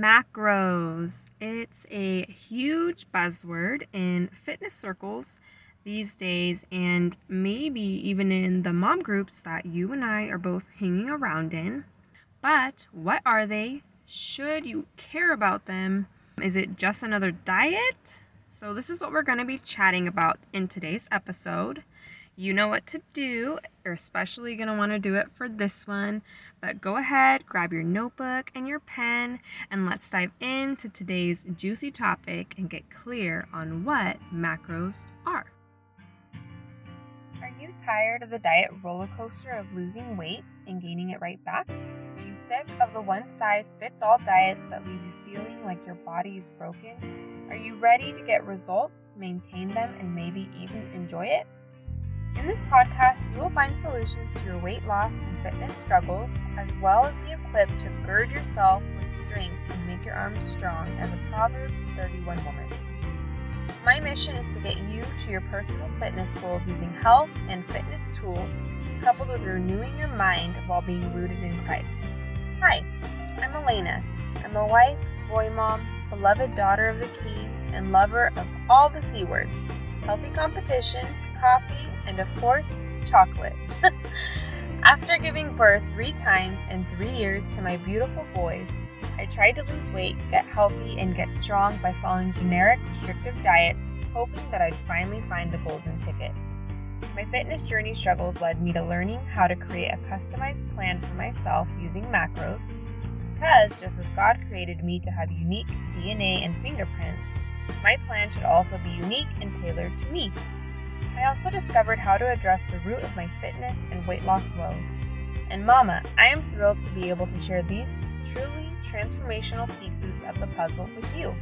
macros. It's a huge buzzword in fitness circles these days, and maybe even in the mom groups that you and I are both hanging around in. But what are they? Should you care about them? Is it just another diet? So, this is what we're going to be chatting about in today's episode. You know what to do. You're especially going to want to do it for this one. But go ahead, grab your notebook and your pen, and let's dive into today's juicy topic and get clear on what macros are. Are you tired of the diet roller coaster of losing weight and gaining it right back? Are you sick of the one size fits all diets that leave you feeling like your body is broken? Are you ready to get results, maintain them, and maybe even enjoy it? In this podcast, you will find solutions to your weight loss and fitness struggles, as well as be equipped to gird yourself with strength and make your arms strong as a Proverbs 31 woman. My mission is to get you to your personal fitness goals using health and fitness tools, coupled with renewing your mind while being rooted in Christ. Hi, I'm Alayna. I'm a wife, boy mom, beloved daughter of the King, and lover of all the C words healthy competition, coffee, and of course, chocolate. After giving birth three times in three years to my beautiful boys, I tried to lose weight, get healthy, and get strong by following generic, restrictive diets, hoping that I'd finally find the golden ticket. My fitness journey struggles led me to learning how to create a customized plan for myself using macros, because just as God created me to have unique DNA and fingerprints, my plan should also be unique and tailored to me. I also discovered how to address the root of my fitness and weight loss woes. And Mama, I am thrilled to be able to share these truly transformational pieces of the puzzle with you.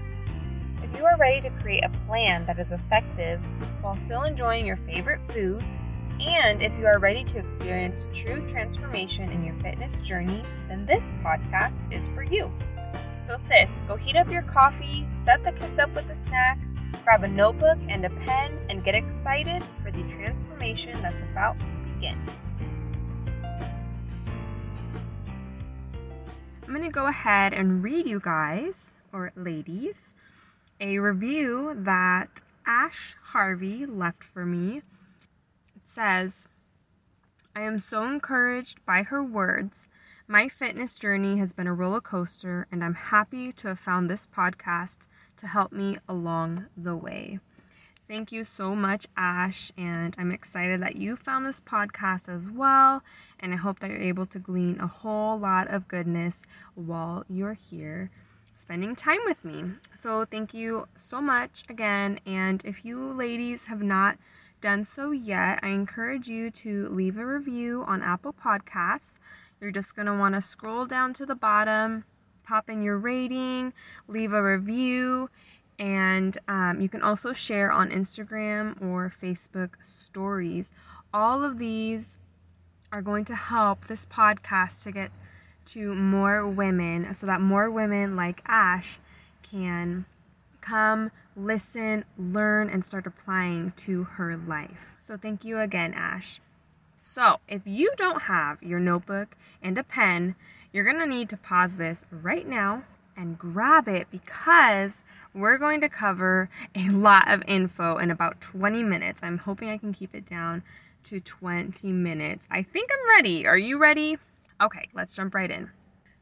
If you are ready to create a plan that is effective while still enjoying your favorite foods, and if you are ready to experience true transformation in your fitness journey, then this podcast is for you. So, sis, go heat up your coffee, set the kids up with a snack, grab a notebook and a pen, and get excited for the transformation that's about to begin. I'm going to go ahead and read you guys, or ladies, a review that Ash Harvey left for me. It says, I am so encouraged by her words. My fitness journey has been a roller coaster, and I'm happy to have found this podcast to help me along the way. Thank you so much, Ash, and I'm excited that you found this podcast as well. And I hope that you're able to glean a whole lot of goodness while you're here spending time with me. So, thank you so much again. And if you ladies have not done so yet, I encourage you to leave a review on Apple Podcasts. You're just going to want to scroll down to the bottom, pop in your rating, leave a review and um, you can also share on Instagram or Facebook stories. All of these are going to help this podcast to get to more women so that more women like Ash can come, listen, learn, and start applying to her life. So, thank you again, Ash. So, if you don't have your notebook and a pen, you're going to need to pause this right now and grab it because we're going to cover a lot of info in about 20 minutes. I'm hoping I can keep it down to 20 minutes. I think I'm ready. Are you ready? Okay, let's jump right in.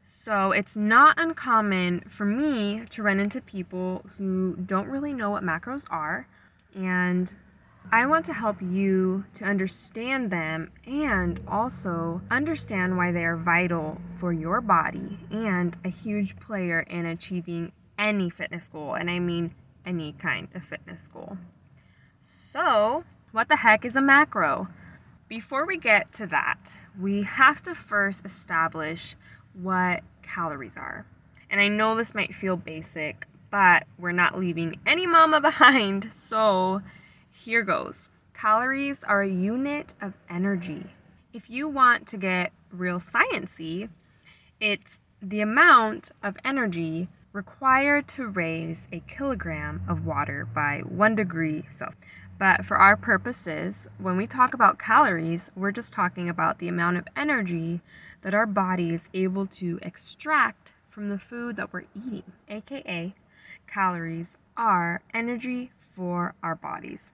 So, it's not uncommon for me to run into people who don't really know what macros are and I want to help you to understand them and also understand why they are vital for your body and a huge player in achieving any fitness goal. And I mean any kind of fitness goal. So, what the heck is a macro? Before we get to that, we have to first establish what calories are. And I know this might feel basic, but we're not leaving any mama behind. So, here goes. Calories are a unit of energy. If you want to get real sciency, it's the amount of energy required to raise a kilogram of water by one degree Celsius. But for our purposes, when we talk about calories, we're just talking about the amount of energy that our body is able to extract from the food that we're eating, aka calories are energy for our bodies.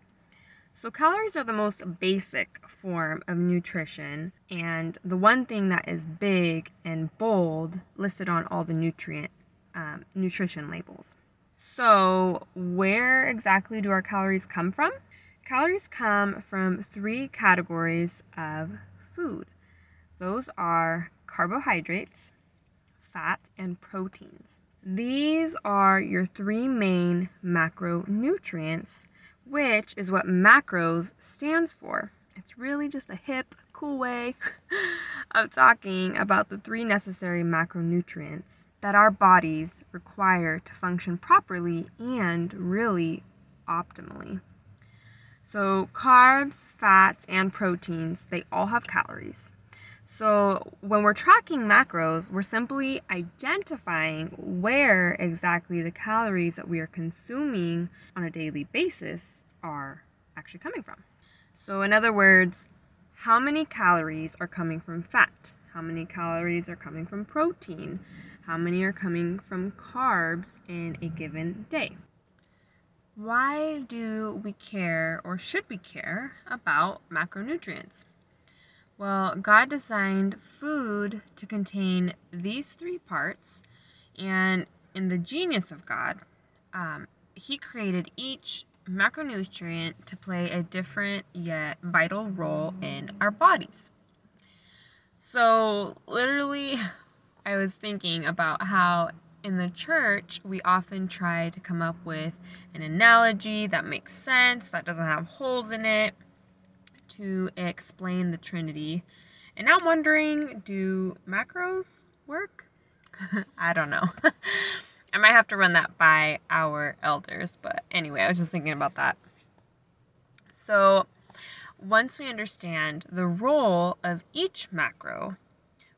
So, calories are the most basic form of nutrition, and the one thing that is big and bold listed on all the nutrient um, nutrition labels. So, where exactly do our calories come from? Calories come from three categories of food. Those are carbohydrates, fat, and proteins. These are your three main macronutrients, which is what macros stands for. It's really just a hip, cool way of talking about the three necessary macronutrients that our bodies require to function properly and really optimally. So, carbs, fats, and proteins, they all have calories. So when we're tracking macros, we're simply identifying where exactly the calories that we are consuming on a daily basis are actually coming from. So, in other words, how many calories are coming from fat? How many calories are coming from protein? How many are coming from carbs in a given day? Why do we care or should we care about macronutrients? Well, God designed food to contain these three parts, and in the genius of God, um, He created each macronutrient to play a different yet vital role in our bodies. So, literally, I was thinking about how in the church we often try to come up with an analogy that makes sense, that doesn't have holes in it to explain the Trinity. And I'm wondering do macros work? I don't know. I might have to run that by our elders, but anyway, I was just thinking about that. So, once we understand the role of each macro,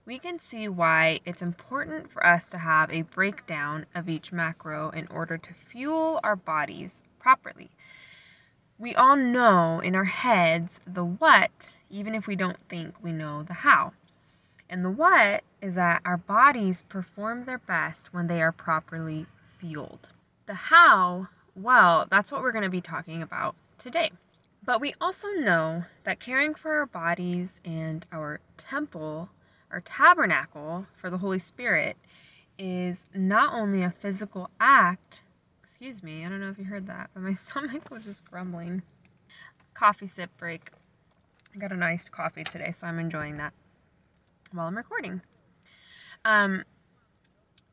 we can see why it's important for us to have a breakdown of each macro in order to fuel our bodies properly we all know in our heads the what, even if we don't think we know the how. And the what is that our bodies perform their best when they are properly fueled. The how, well, that's what we're going to be talking about today. But we also know that caring for our bodies and our temple, our tabernacle for the Holy Spirit, is not only a physical act Excuse me, I don't know if you heard that, but my stomach was just grumbling. Coffee sip break. I got a nice coffee today, so I'm enjoying that while I'm recording. Um,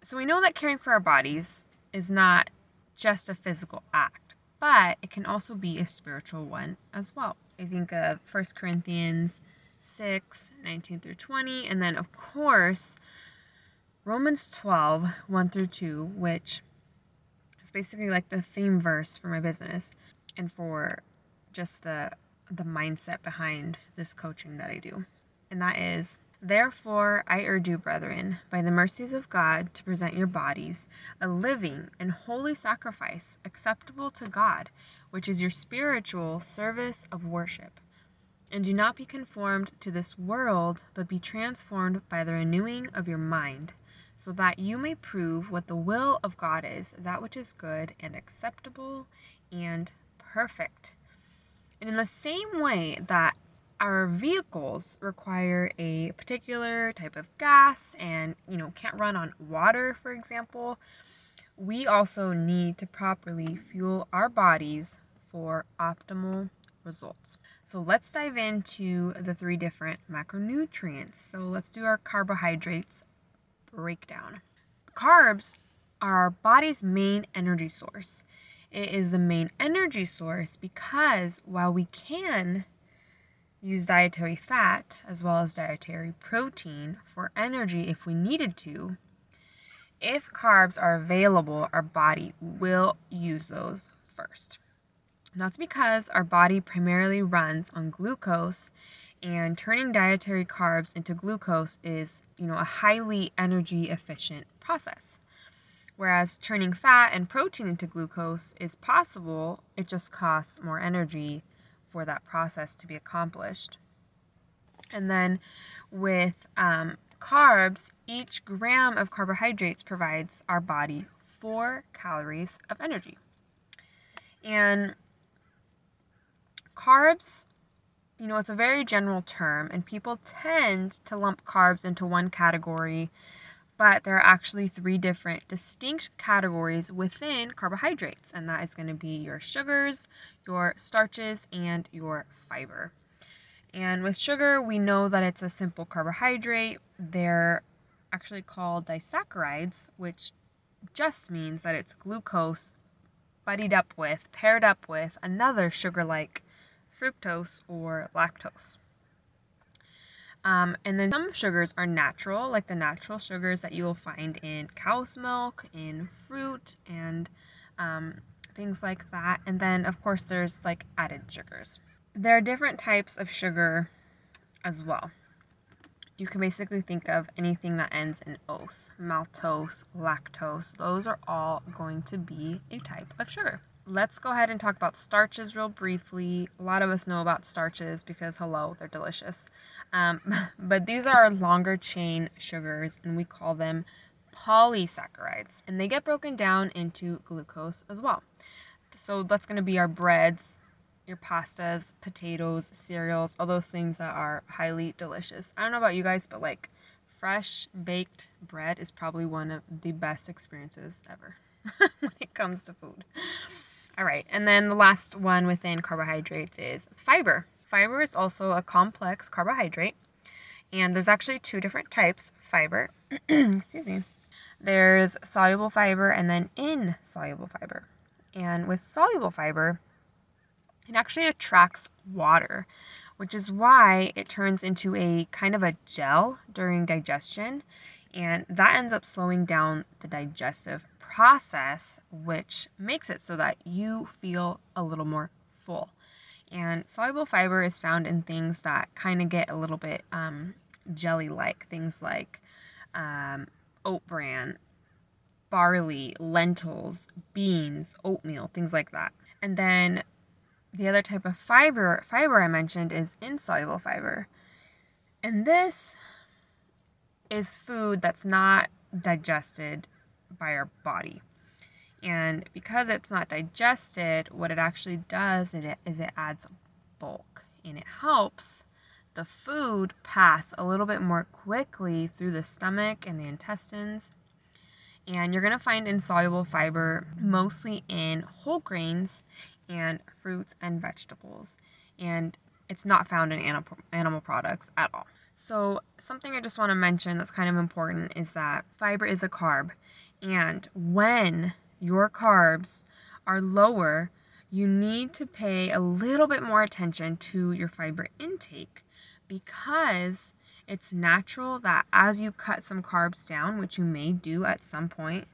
so we know that caring for our bodies is not just a physical act, but it can also be a spiritual one as well. I think of 1 Corinthians 6 19 through 20, and then, of course, Romans 12 1 through 2, which basically like the theme verse for my business and for just the the mindset behind this coaching that I do. And that is Therefore, I urge you, brethren, by the mercies of God, to present your bodies a living and holy sacrifice acceptable to God, which is your spiritual service of worship. And do not be conformed to this world, but be transformed by the renewing of your mind so that you may prove what the will of God is, that which is good and acceptable and perfect. And in the same way that our vehicles require a particular type of gas and, you know, can't run on water, for example, we also need to properly fuel our bodies for optimal results. So let's dive into the three different macronutrients. So let's do our carbohydrates breakdown. Carbs are our body's main energy source. It is the main energy source because while we can use dietary fat as well as dietary protein for energy if we needed to, if carbs are available, our body will use those first. That's because our body primarily runs on glucose and turning dietary carbs into glucose is, you know, a highly energy efficient process. Whereas turning fat and protein into glucose is possible, it just costs more energy for that process to be accomplished. And then with um, carbs, each gram of carbohydrates provides our body four calories of energy. And carbs, you know, it's a very general term, and people tend to lump carbs into one category, but there are actually three different distinct categories within carbohydrates, and that is going to be your sugars, your starches, and your fiber. And with sugar, we know that it's a simple carbohydrate. They're actually called disaccharides, which just means that it's glucose buddied up with, paired up with another sugar like fructose or lactose. Um, and then some sugars are natural, like the natural sugars that you will find in cow's milk, in fruit, and um, things like that. And then, of course, there's like added sugars. There are different types of sugar as well you can basically think of anything that ends in ose, maltose, lactose. Those are all going to be a type of sugar. Let's go ahead and talk about starches real briefly. A lot of us know about starches because, hello, they're delicious. Um, but these are longer chain sugars, and we call them polysaccharides. And they get broken down into glucose as well. So that's going to be our breads, your pastas, potatoes, cereals, all those things that are highly delicious. I don't know about you guys, but like fresh baked bread is probably one of the best experiences ever when it comes to food. All right, and then the last one within carbohydrates is fiber. Fiber is also a complex carbohydrate, and there's actually two different types fiber. Excuse me. There's soluble fiber and then insoluble fiber. And with soluble fiber, it actually attracts water, which is why it turns into a kind of a gel during digestion. And that ends up slowing down the digestive process, which makes it so that you feel a little more full. And soluble fiber is found in things that kind of get a little bit um, jelly like, things like um, oat bran, barley, lentils, beans, oatmeal, things like that. And then the other type of fiber fiber I mentioned is insoluble fiber. And this is food that's not digested by our body. And because it's not digested, what it actually does is it adds bulk and it helps the food pass a little bit more quickly through the stomach and the intestines. And you're going to find insoluble fiber mostly in whole grains and fruits and vegetables. And it's not found in animal, animal products at all. So, something I just want to mention that's kind of important is that fiber is a carb. And when your carbs are lower, you need to pay a little bit more attention to your fiber intake because it's natural that as you cut some carbs down, which you may do at some point,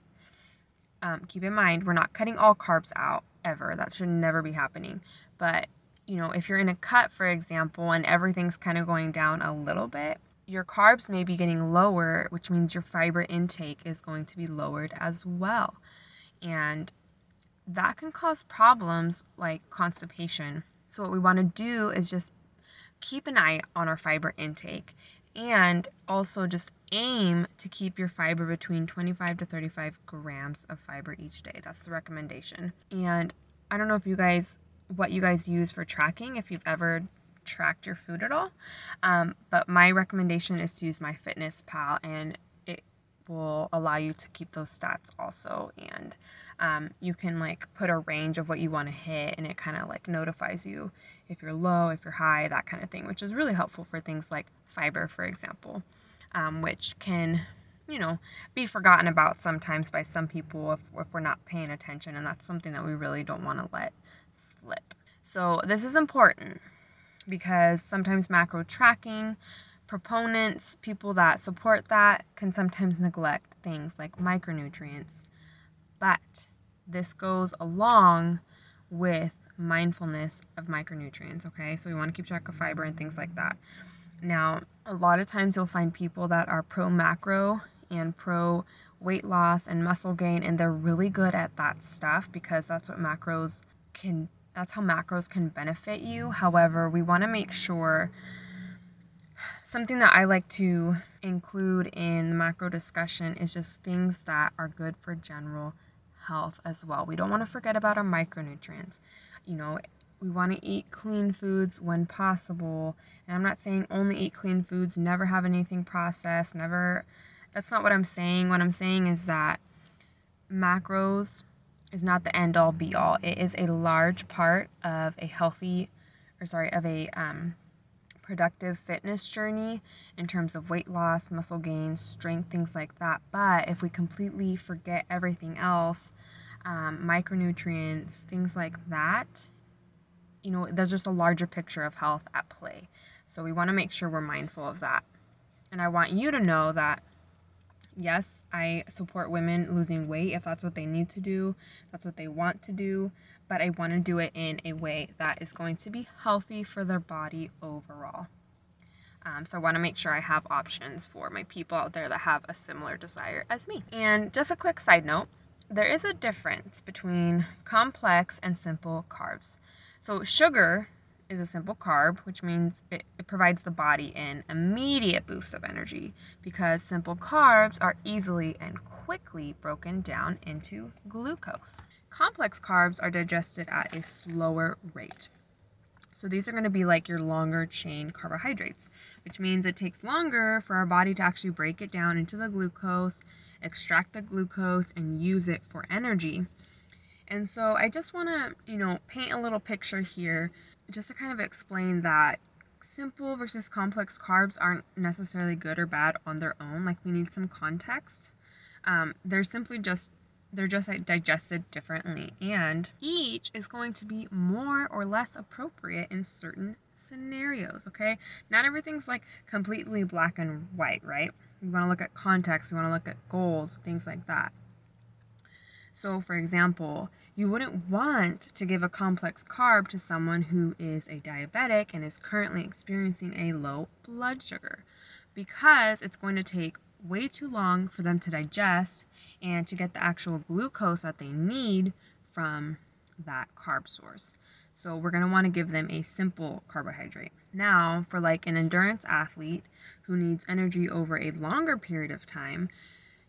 um, keep in mind we're not cutting all carbs out ever. That should never be happening. But, you know, if you're in a cut, for example, and everything's kind of going down a little bit, your carbs may be getting lower, which means your fiber intake is going to be lowered as well. And that can cause problems like constipation. So, what we want to do is just keep an eye on our fiber intake and also just aim to keep your fiber between 25 to 35 grams of fiber each day. That's the recommendation. And I don't know if you guys, what you guys use for tracking, if you've ever tracked your food at all. Um, but my recommendation is to use MyFitnessPal, and it will allow you to keep those stats also. And um, you can like put a range of what you want to hit, and it kind of like notifies you if you're low, if you're high, that kind of thing, which is really helpful for things like fiber, for example um, which can, you know, be forgotten about sometimes by some people if, if we're not paying attention. And that's something that we really don't want to let slip. So, this is important because sometimes macro tracking proponents, people that support that, can sometimes neglect things like micronutrients. But this goes along with mindfulness of micronutrients, okay? So we want to keep track of fiber and things like that. Now, a lot of times you'll find people that are pro macro and pro weight loss and muscle gain, and they're really good at that stuff because that's what macros can, that's how macros can benefit you. However, we want to make sure Something that I like to include in the macro discussion is just things that are good for general health as well. We don't want to forget about our micronutrients. You know, we want to eat clean foods when possible. And I'm not saying only eat clean foods, never have anything processed, never. That's not what I'm saying. What I'm saying is that macros is not the end all be all. It is a large part of a healthy, or sorry, of a um, productive fitness journey in terms of weight loss, muscle gain, strength, things like that. But if we completely forget everything else, um, micronutrients, things like that, you know, there's just a larger picture of health at play. So we want to make sure we're mindful of that. And I want you to know that yes, I support women losing weight if that's what they need to do, that's what they want to do, but I want to do it in a way that is going to be healthy for their body overall. Um, so I want to make sure I have options for my people out there that have a similar desire as me. And just a quick side note there is a difference between complex and simple carbs. So, sugar is a simple carb, which means it, it, provides the body an immediate boost of energy because simple carbs are easily and quickly broken down into glucose. Complex carbs are digested at a slower rate. So these are going to be like your longer chain carbohydrates, which means it takes longer for our body to actually break it down into the glucose, extract the glucose, and use it for energy. And so I just want to, you know, paint a little picture here just to kind of explain that simple versus complex carbs aren't necessarily good or bad on their own. Like we need some context. Um, they're simply just they're just like, digested differently, and each is going to be more or less appropriate in certain scenarios. Okay, not everything's like completely black and white, right? You want to look at context. You want to look at goals, things like that. So, for example, you wouldn't want to give a complex carb to someone who is a diabetic and is currently experiencing a low blood sugar because it's going to take way too long for them to digest and to get the actual glucose that they need from that carb source. So, we're going to want to give them a simple carbohydrate. Now, for like an endurance athlete who needs energy over a longer period of time,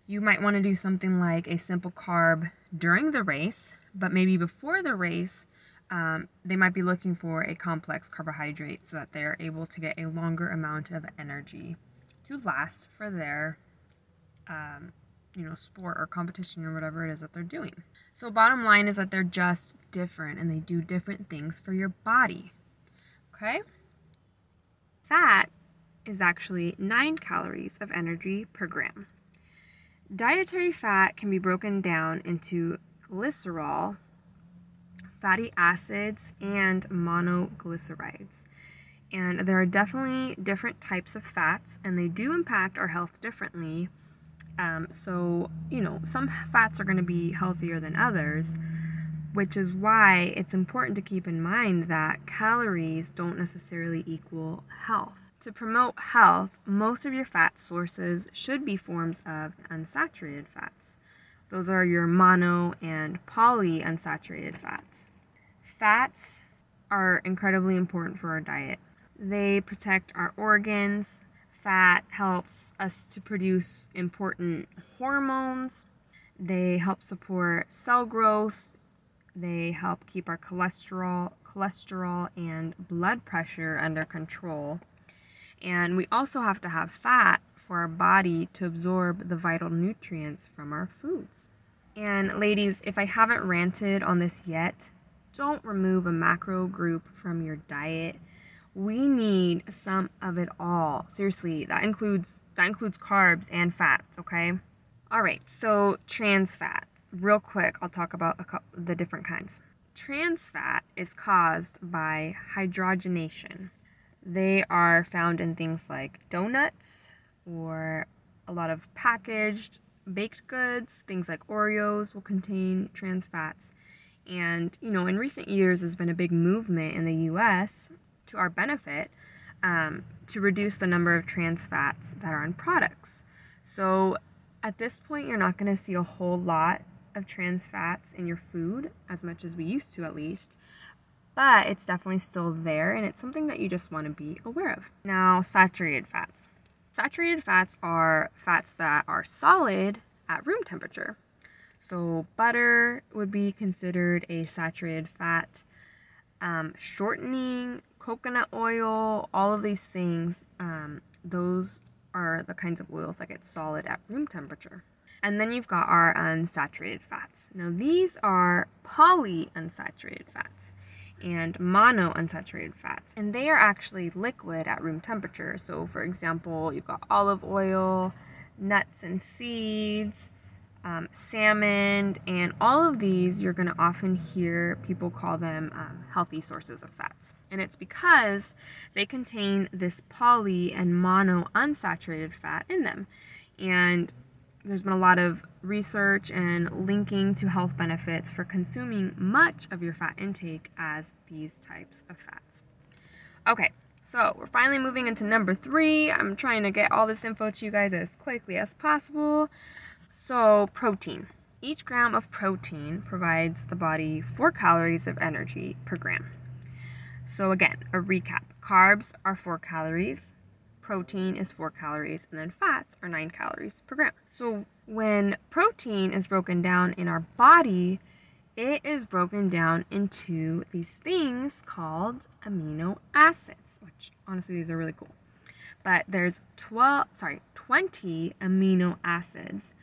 you might want to do something like a simple carb during the race, but maybe before the race, um, they might be looking for a complex carbohydrate so that they're able to get a longer amount of energy to last for their, um, you know, sport or competition or whatever it is that they're doing. So, bottom line is that they're just different and they do different things for your body. Okay? Fat is actually 9 calories of energy per gram. Dietary fat can be broken down into glycerol, fatty acids, and monoglycerides. And there are definitely different types of fats, and they do impact our health differently. Um, so, you know, some fats are going to be healthier than others, which is why it's important to keep in mind that calories don't necessarily equal health. To promote health, most of your fat sources should be forms of unsaturated fats. Those are your mono and polyunsaturated fats. Fats are incredibly important for our diet. They protect our organs. Fat helps us to produce important hormones. They help support cell growth. They help keep our cholesterol, cholesterol and blood pressure under control. And we also have to have fat for our body to absorb the vital nutrients from our foods. And ladies, if I haven't ranted on this yet, don't remove a macro group from your diet. We need some of it all. Seriously, that includes that includes carbs and fats, okay? All right. So, trans fat. Real quick, I'll talk about couple, the different kinds. Trans fat is caused by hydrogenation. They are found in things like donuts or a lot of packaged baked goods. Things like Oreos will contain trans fats. And, you know, in recent years, there's been a big movement in the US to our benefit um, to reduce the number of trans fats that are in products. So at this point, you're not going to see a whole lot of trans fats in your food, as much as we used to at least. But it's definitely still there and it's something that you just want to be aware of. Now, saturated fats. Saturated fats are fats that are solid at room temperature. So, butter would be considered a saturated fat. Um, shortening, coconut oil, all of these things, um, those are the kinds of oils that get solid at room temperature. And then you've got our unsaturated fats. Now, these are polyunsaturated fats and monounsaturated fats, and they are actually liquid at room temperature. So, for example, you've got olive oil, nuts and seeds, um, salmon, and all of these you're going to often hear people call them um, healthy sources of fats. And it's because they contain this poly and mono unsaturated fat in them. And there's been a lot of research and linking to health benefits for consuming much of your fat intake as these types of fats. Okay, so we're finally moving into number three. I'm trying to get all this info to you guys as quickly as possible. So, protein. Each gram of protein provides the body 4 calories of energy per gram. So, again, a recap carbs are 4 calories, protein is 4 calories, and then fats are 9 calories per gram. So, when protein is broken down in our body, it is broken down into these things called amino acids, which honestly, these are really cool. But there's 12, sorry, 20 amino acids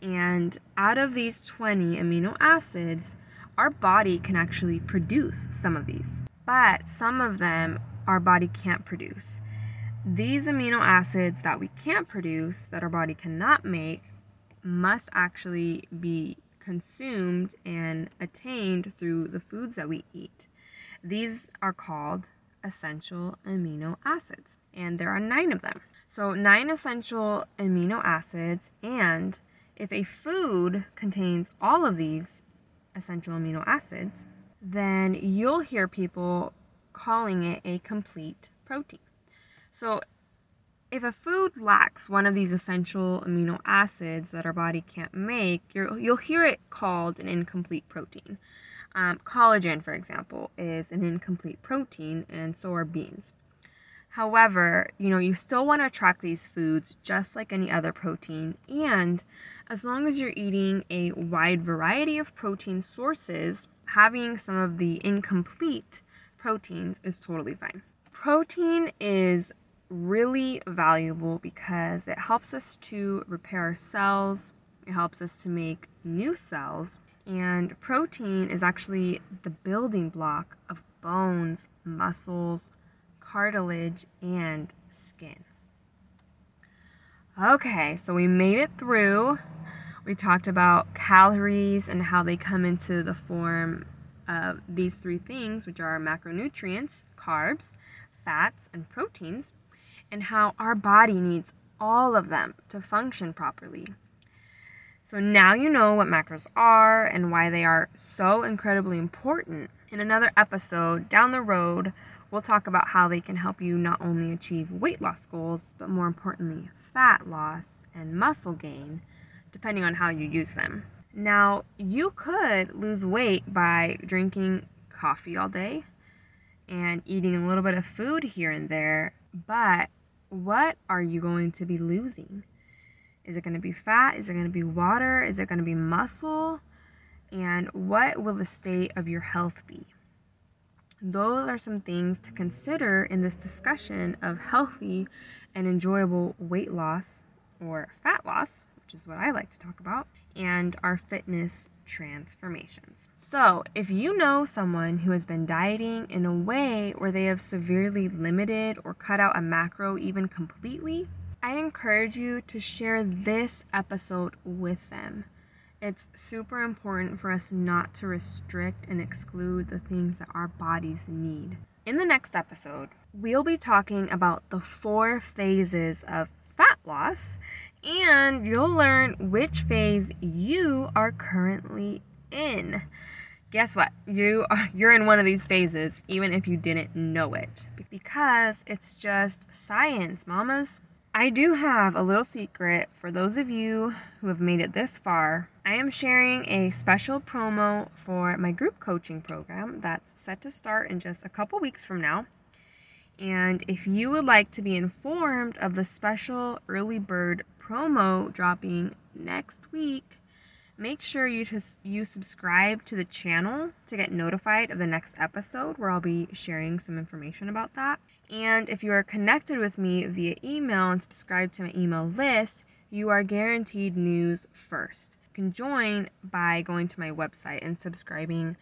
and out of these 20 amino acids, our body can actually produce some of these, but some of them our body can't produce. These amino acids that we can't produce, that our body cannot make, must actually be consumed and attained through the foods that we eat. These are called essential amino acids, and there are nine of them. So, nine essential amino acids, and if a food contains all of these essential amino acids, then you'll hear people calling it a complete protein. So, if a food lacks one of these essential amino acids that our body can't make, you will hear it called an incomplete protein. Um, collagen, for example, is an incomplete protein, and so are beans. However, you know, you still want to track these foods just like any other protein, and as long as you're eating a wide variety of protein sources, having some of the incomplete proteins is totally fine. Protein is really valuable because it helps us to repair our cells, it helps us to make new cells, and protein is actually the building block of bones, muscles, cartilage, and skin. Okay, so we made it through. We talked about calories and how they come into the form of these three things, which are macronutrients, carbs, fats, and proteins, and how our body needs all of them to function properly. So now you know what macros are and why they are so incredibly important. In another episode down the road, We'll talk about how they can help you not only achieve weight loss goals, but more importantly, fat loss and muscle gain, depending on how you use them. Now, you could lose weight by drinking coffee all day and eating a little bit of food here and there, but what are you going to be losing? Is it going to be fat? Is it going to be water? Is it going to be muscle? And what will the state of your health be? Those are some things to consider in this discussion of healthy and enjoyable weight loss or fat loss, which is what I like to talk about, and our fitness transformations. So, if you know someone who has been dieting in a way where they have severely limited or cut out a macro even completely, I encourage you to share this episode with them. It's super important for us not to restrict and exclude the things that our bodies need. In the next episode, we'll be talking about the four phases of fat loss, and you'll learn which phase you are currently in. Guess what? You are you're in one of these phases even if you didn't know it because it's just science, mamas. I do have a little secret for those of you who have made it this far. I am sharing a special promo for my group coaching program that's set to start in just a couple weeks from now. And if you would like to be informed of the special early bird promo dropping next week, make sure you just you subscribe to the channel to get notified of the next episode where I'll be sharing some information about that. And if you are connected with me via email and subscribe to my email list, you are guaranteed news first. You can join by going to my website and subscribing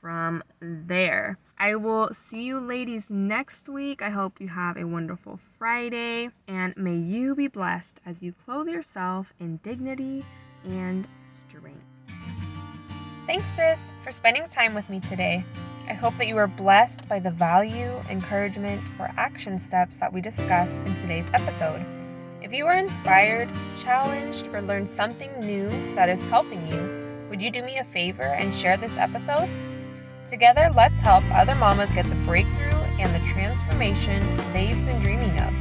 from there. I will see you ladies next week. I hope you have a wonderful Friday and may you be blessed as you clothe yourself in dignity and strength. Thanks, sis, for spending time with me today. I hope that you are blessed by the value, encouragement, or action steps that we discussed in today's episode. If you are inspired, challenged, or learned something new that is helping you, would you do me a favor and share this episode? Together, let's help other mamas get the breakthrough and the transformation they've been dreaming of.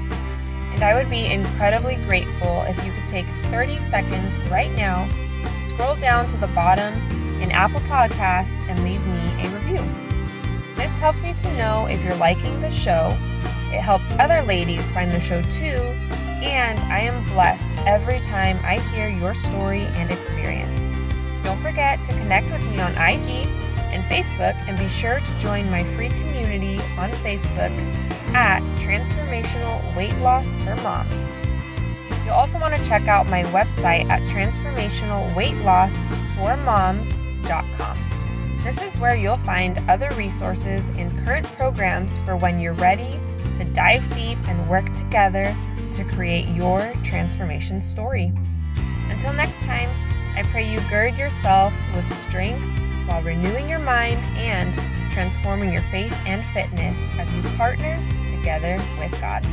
And I would be incredibly grateful if you could take 30 seconds right now to scroll down to the bottom in Apple Podcasts and leave me a review. This helps me to know if you're liking the show, it helps other ladies find the show too, and I am blessed every time I hear your story and experience. Don't forget to connect with me on IG and Facebook, and be sure to join my free community on Facebook at Transformational Weight Loss for Moms. You'll also want to check out my website at transformationalweightlossformoms.com. This is where you'll find other resources and current programs for when you're ready to dive deep and work together to create your transformation story. Until next time, I pray you gird yourself with strength while renewing your mind and transforming your faith and fitness as you partner together with God.